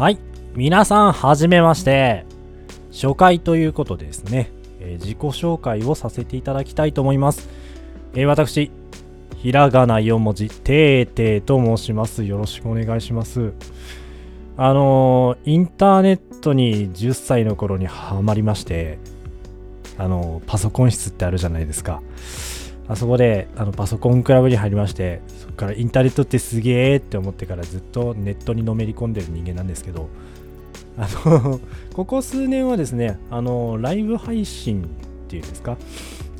はい。皆さん、はじめまして。初回ということでですね、えー自己紹介をさせていただきたいと思います。えー私、ひらがな4文字、てーてーと申します。よろしくお願いします。あのーインターネットに10歳の頃にハマりまして、あのパソコン室ってあるじゃないですか。あそこであのパソコンクラブに入りまして、そこからインターネットってすげーって思ってからずっとネットにのめり込んでる人間なんですけど、あの、ここ数年はですね、あの、ライブ配信っていうんですか、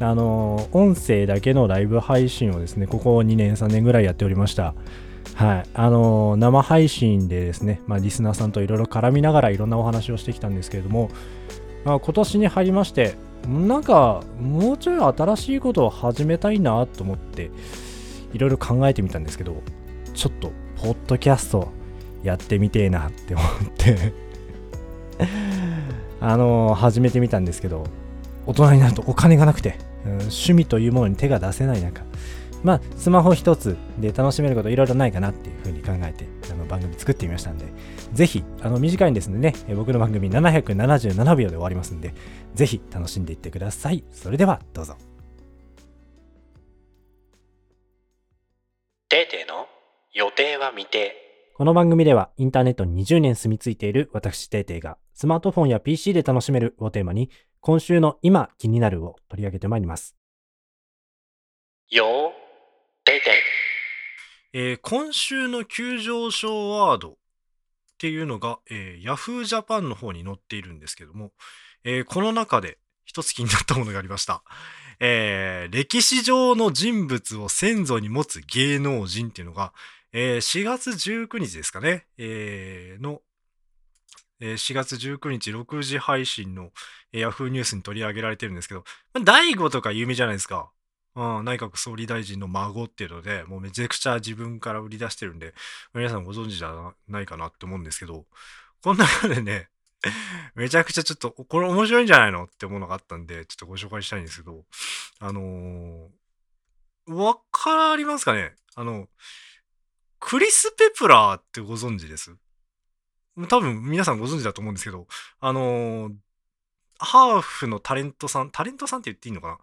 あの、音声だけのライブ配信をですね、ここ2年、3年ぐらいやっておりました。はい。あの、生配信でですね、まあ、リスナーさんといろいろ絡みながらいろんなお話をしてきたんですけれども、まあ、今年に入りまして、なんか、もうちょい新しいことを始めたいなと思って、いろいろ考えてみたんですけど、ちょっと、ポッドキャストやってみてえなって思って、あの始めてみたんですけど大人になるとお金がなくて、うん趣味というものに手が出せない中まあスマホ一つで楽しめることいろいろないかなっていうふうに考えて番組作ってみましたんでぜひあの短いんですねえ僕の番組777秒で終わりますんでぜひ楽しんでいってくださいそれではどうぞテーテーの予定は未定。この番組ではインターネットに20年住み着いている私テイテイがスマートフォンや PC で楽しめるをテーマに今週の今気になるを取り上げてまいります。よー、テーテえー今週の急上昇ワードっていうのが、えー、Yahoo Japan の方に載っているんですけども、えーこの中で一つ気になったものがありました。えー歴史上の人物を先祖に持つ芸能人っていうのが、えー4月19日ですかね、えーの、えー4月19日6時配信の、えー Yahoo ニュースに取り上げられてるんですけど、まあ、大悟とか有名じゃないですか。うん、内閣総理大臣の孫っていうので、もうめちゃくちゃ自分から売り出してるんで、皆さんご存知じゃないかなって思うんですけど、この中でね、めちゃくちゃちょっと、これ面白いんじゃないのってものがあったんで、ちょっとご紹介したいんですけど、あのーわかりますかね？あの、クリス・ペプラーってご存知です？多分皆さんご存知だと思うんですけど、あのーハーフのタレントさん、タレントさんって言っていいのかな？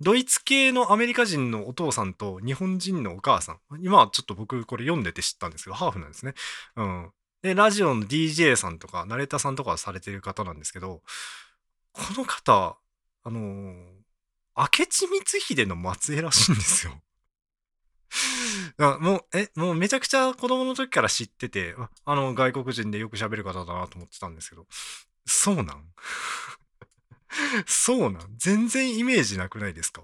ドイツ系のアメリカ人のお父さんと日本人のお母さん。今はちょっと僕これ読んでて知ったんですけど、ハーフなんですね。うん。で、ラジオの DJ さんとか、ナレーターさんとかされてる方なんですけど、この方、あのー明智光秀の末裔らしいんですよ。もう、え、もうめちゃくちゃ子供の時から知ってて、あの、外国人でよく喋る方だなと思ってたんですけど、そうなん？そうなん？全然イメージなくないですか？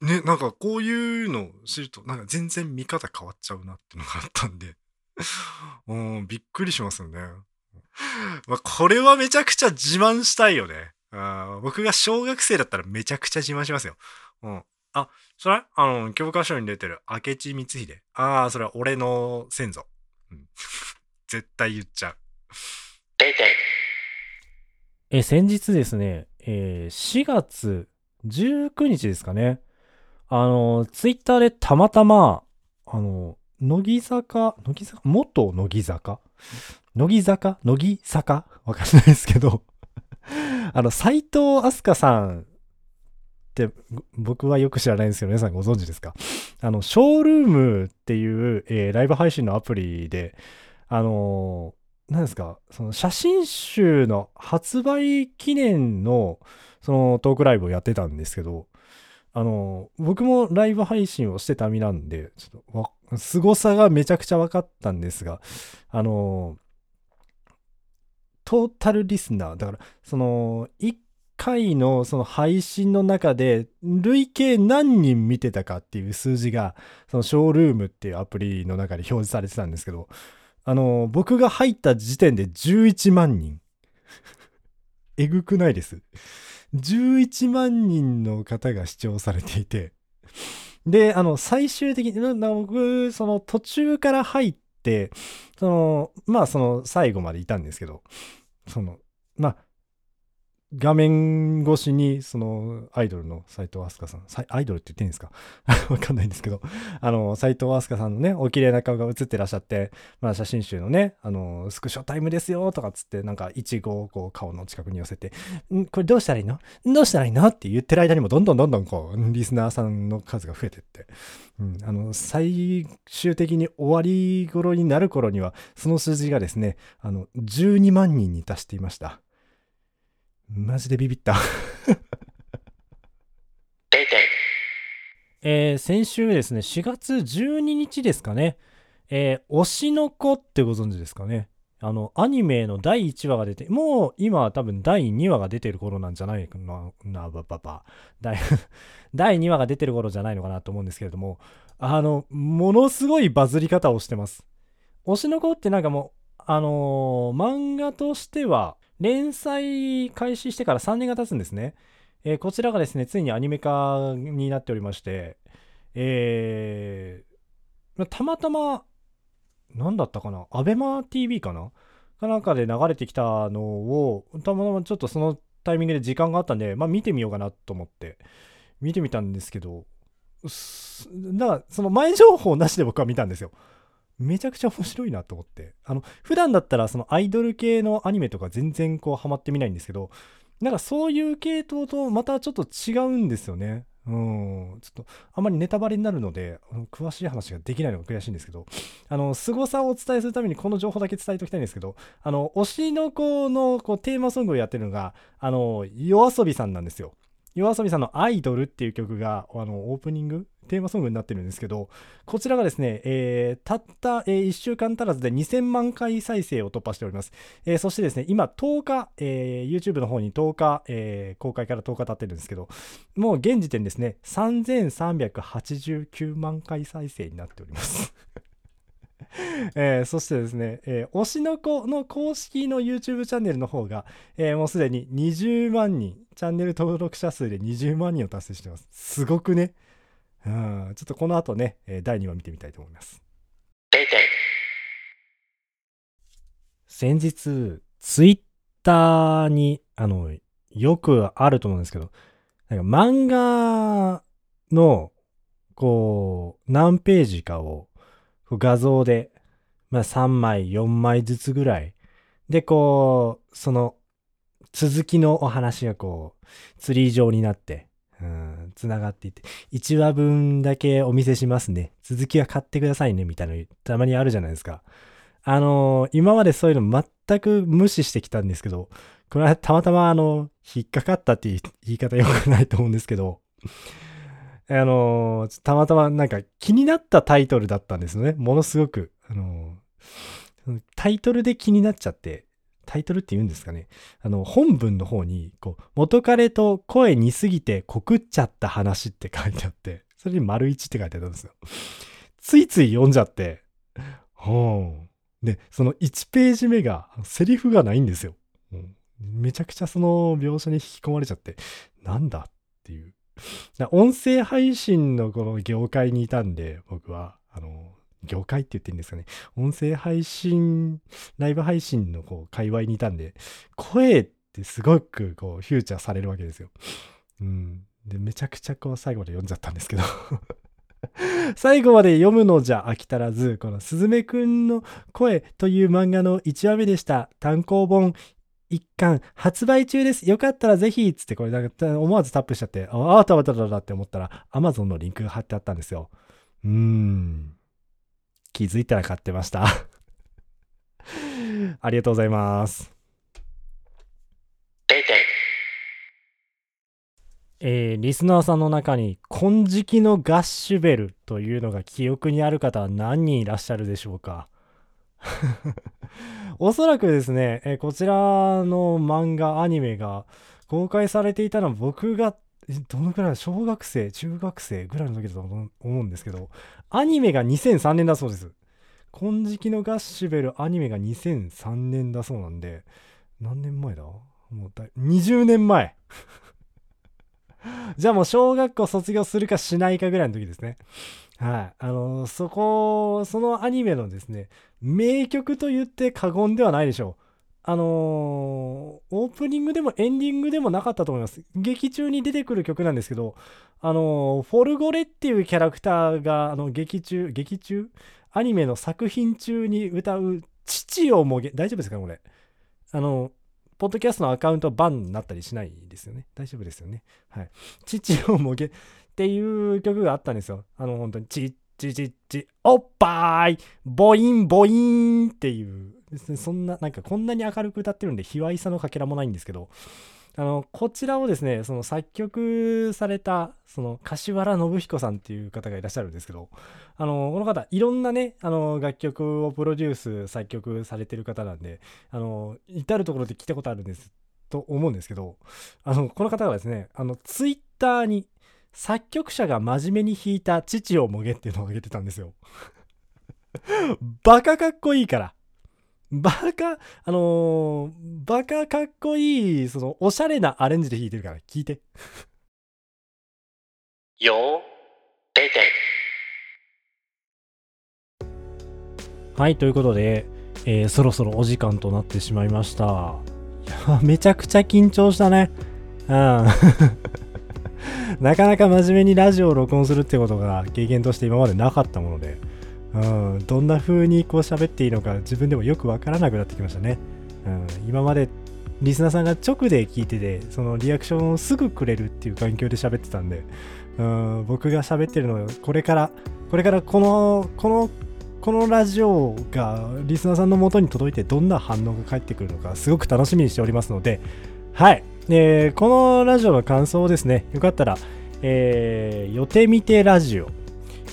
ね、なんかこういうのを知ると、なんか全然見方変わっちゃうなってのがあったんで、うん、びっくりしますよね。まあ、これはめちゃくちゃ自慢したいよね。あー僕が小学生だったらめちゃくちゃ自慢しますよ。うん。あ、それ？あの、教科書に出てる明智光秀。ああ、それは俺の先祖。うん、絶対言っちゃう。え先日ですね、えー4月19日ですかね、あの、ツイッターでたまたま、あの、乃木坂、乃木坂？元乃木坂？乃木坂？乃木坂？わかんないですけど、あの、斎藤飛鳥さんって、僕はよく知らないんですけど、皆さんご存知ですか？あの、ショールームっていう、えーライブ配信のアプリで、あの何ですかその写真集の発売記念のそのトークライブをやってたんですけどあの僕もライブ配信をしてた身なんでちょっと凄さがめちゃくちゃ分かったんですがあのトータルリスナーだからその1回のその配信の中で累計何人見てたかっていう数字がそのショールームっていうアプリの中で表示されてたんですけどあの、僕が入った時点で11万人。えぐくないです。11万人の方が視聴されていて。で、あの、最終的に、な僕、その途中から入って、その、まあ、その最後までいたんですけど、その、まあ、画面越しに、その、アイドルの斎藤飛鳥さん、さアイドルって言っていいんですか？わかんないんですけど、あの、斎藤飛鳥さんのね、お綺麗な顔が映ってらっしゃって、まあ、写真集のね、あの、スクショタイムですよとかつって、なんか、イチゴをこう、顔の近くに寄せて、んこれどうしたらいいの？どうしたらいいの？って言ってる間にも、どんどんどんどんこう、リスナーさんの数が増えてって、うん、あの、最終的に終わり頃になる頃には、その数字がですね、あの、12万人に達していました。マジでビビった。えー先週ですね、4月12日ですかね、えー推しの子ってご存知ですかね。あの、アニメの第1話が出て、もう今は多分第2話が出てる頃なんじゃないかな、な、ばばば。第 第2話が出てる頃じゃないのかなと思うんですけれども、あの、ものすごいバズり方をしてます。推しの子ってなんかもう、あのー漫画としては、連載開始してから3年が経つんですね。えーこちらがですね、ついにアニメ化になっておりまして、えーたまたま、なんだったかな、アベマ TV かな？かなんかで流れてきたのを、たまたまちょっとそのタイミングで時間があったんで、まあ見てみようかなと思って、見てみたんですけど、だからその前情報なしで僕は見たんですよ。めちゃくちゃ面白いなと思って。あの、普段だったらそのアイドル系のアニメとか全然こうハマってみないんですけど、なんかそういう系統とまたちょっと違うんですよね。うん。ちょっとあまりネタバレになるので、詳しい話ができないのが悔しいんですけど、あの、凄さをお伝えするためにこの情報だけ伝えておきたいんですけど、あの、推しの子のこうテーマソングをやってるのが、あの、夜遊びさんなんですよ。夜遊びさんのアイドルっていう曲が、あの、オープニングテーマソングになってるんですけど、こちらがですね、えーたった、え1週間足らずで2000万回再生を突破しております。えーそしてですね、今10日、えー YouTube の方に10日、えー公開から10日経ってるんですけど、もう現時点ですね、3389万回再生になっております。えーそしてですね、えー推しの子の公式の YouTube チャンネルの方が、えーもうすでに20万人、チャンネル登録者数で20万人を達成してます。すごくね。うん、ちょっとこの後ね、第2話見てみたいと思います。先日、ツイッターに、あの、よくあると思うんですけど、なんか漫画の、こう、何ページかを、画像で、まあ3枚、4枚ずつぐらい、で、こう、その、続きのお話がこう、ツリー状になって、つながっていて、1話分だけお見せしますね。続きは買ってくださいね、みたいなのたまにあるじゃないですか。あのー今までそういうの全く無視してきたんですけど、これはたまたまあの、引っかかったっていう言い方よくないと思うんですけど、あのーたまたまなんか気になったタイトルだったんですよね。ものすごく。あのータイトルで気になっちゃって、タイトルって言うんですかね。あの、本文の方に、こう、元彼と声似すぎて告っちゃった話って書いてあって、それに丸一って書いてあったんですよ。ついつい読んじゃって、ほう。で、その1ページ目が、セリフがないんですよ。うんめちゃくちゃその描写に引き込まれちゃって、なんだっていう。音声配信のこの業界にいたんで、僕は、あの、業界って言っていいんですかね。音声配信、ライブ配信のこう、界隈にいたんで、声ってすごくこう、フューチャーされるわけですよ。うん。で、めちゃくちゃこう、最後まで読んじゃったんですけど。最後まで読むのじゃ飽き足らず、このすずめくんの声という漫画の1話目でした。単行本一巻発売中です。よかったらぜひつってこれなんか思わずタップしちゃって、ああ、たまたまたって思ったら Amazon のリンクが貼ってあったんですよ。うーん。気づいたら買ってました。ありがとうございます。えーリスナーさんの中に金色のガッシュベルというのが記憶にある方は何人いらっしゃるでしょうか？おそらくですね、えーこちらの漫画アニメが公開されていたのは僕がえどのくらい小学生中学生ぐらいの時だと思うんですけどアニメが2003年だそうです金色のガッシュベルアニメが2003年だそうなんで何年前だ？もうだ20年前 じゃあもう小学校卒業するかしないかぐらいの時ですね。はい。あのそこ、そのアニメのですね、名曲と言って過言ではないでしょう。あのーオープニングでもエンディングでもなかったと思います。劇中に出てくる曲なんですけど、あのーフォルゴレっていうキャラクターが、あの、劇中、劇中アニメの作品中に歌う、父をもげ、大丈夫ですかこれ？あの、ポッドキャストのアカウントバンになったりしない？ですよね。大丈夫ですよね。はい。父をもげっていう曲があったんですよ。あの、本当に、ちちちち、おっぱい、ボインボインっていう、ですね、そんな、なんかこんなに明るく歌ってるんで、卑猥さのかけらもないんですけど、あの、こちらをですね、その作曲された、その、柏原信彦さんっていう方がいらっしゃるんですけど、あの、この方、いろんなね、あの、楽曲をプロデュース、作曲されてる方なんで、あの、至るところで聞いたことあるんです、と思うんですけど、あの、この方がですね、あの、ツイッターに、作曲者が真面目に弾いた父をもげっていうのをあげてたんですよ。バカかっこいいから。バカ、あのーバカかっこいい、その、おしゃれなアレンジで弾いてるから、聞いて。よ出てはい、ということで、えーそろそろお時間となってしまいました。いや、めちゃくちゃ緊張したね。うん。なかなか真面目にラジオを録音するってことが経験として今までなかったもので、うん、どんな風にこう喋っていいのか自分でもよくわからなくなってきましたね。うん、今までリスナーさんが直で聞いてて、そのリアクションをすぐくれるっていう環境で喋ってたんで、うん、僕が喋ってるのをこれから、これからこの、このこのラジオがリスナーさんの元に届いてどんな反応が返ってくるのかすごく楽しみにしておりますので、はい。えーこのラジオの感想をですね、よかったら、えー、予定見てラジオ、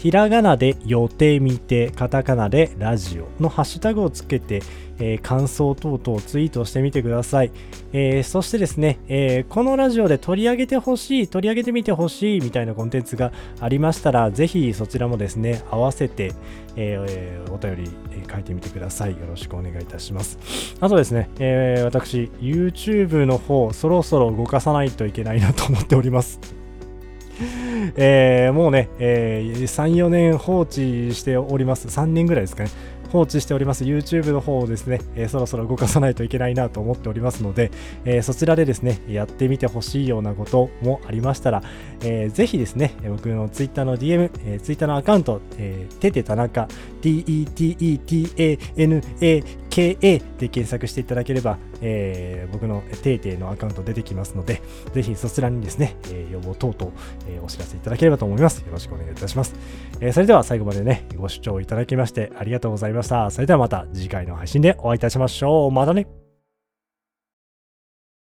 ひらがなで予定見て、カタカナでラジオのハッシュタグをつけて、えー感想等々ツイートしてみてください。えーそしてですね、えーこのラジオで取り上げてほしい、取り上げてみてほしいみたいなコンテンツがありましたら、ぜひそちらもですね、合わせて、えお便り、え書いてみてください。よろしくお願いいたします。あとですね、え私、YouTube の方、そろそろ動かさないといけないなと思っております。えーもうね、えー3、4年放置しております。3年ぐらいですかね。放置しております YouTube の方をですね、えーそろそろ動かさないといけないなと思っておりますので、えーそちらでですね、やってみてほしいようなこともありましたら、えーぜひですね、僕の Twitter の DM、えー Twitter のアカウント、えー、てて田中、KA で検索していただければ、えー僕のていていのアカウント出てきますので、ぜひそちらにですね、えー要望等々、えーお知らせいただければと思います。よろしくお願いいたします。えそれでは最後までね、ご視聴いただきましてありがとうございました。それではまた次回の配信でお会いいたしましょう。またね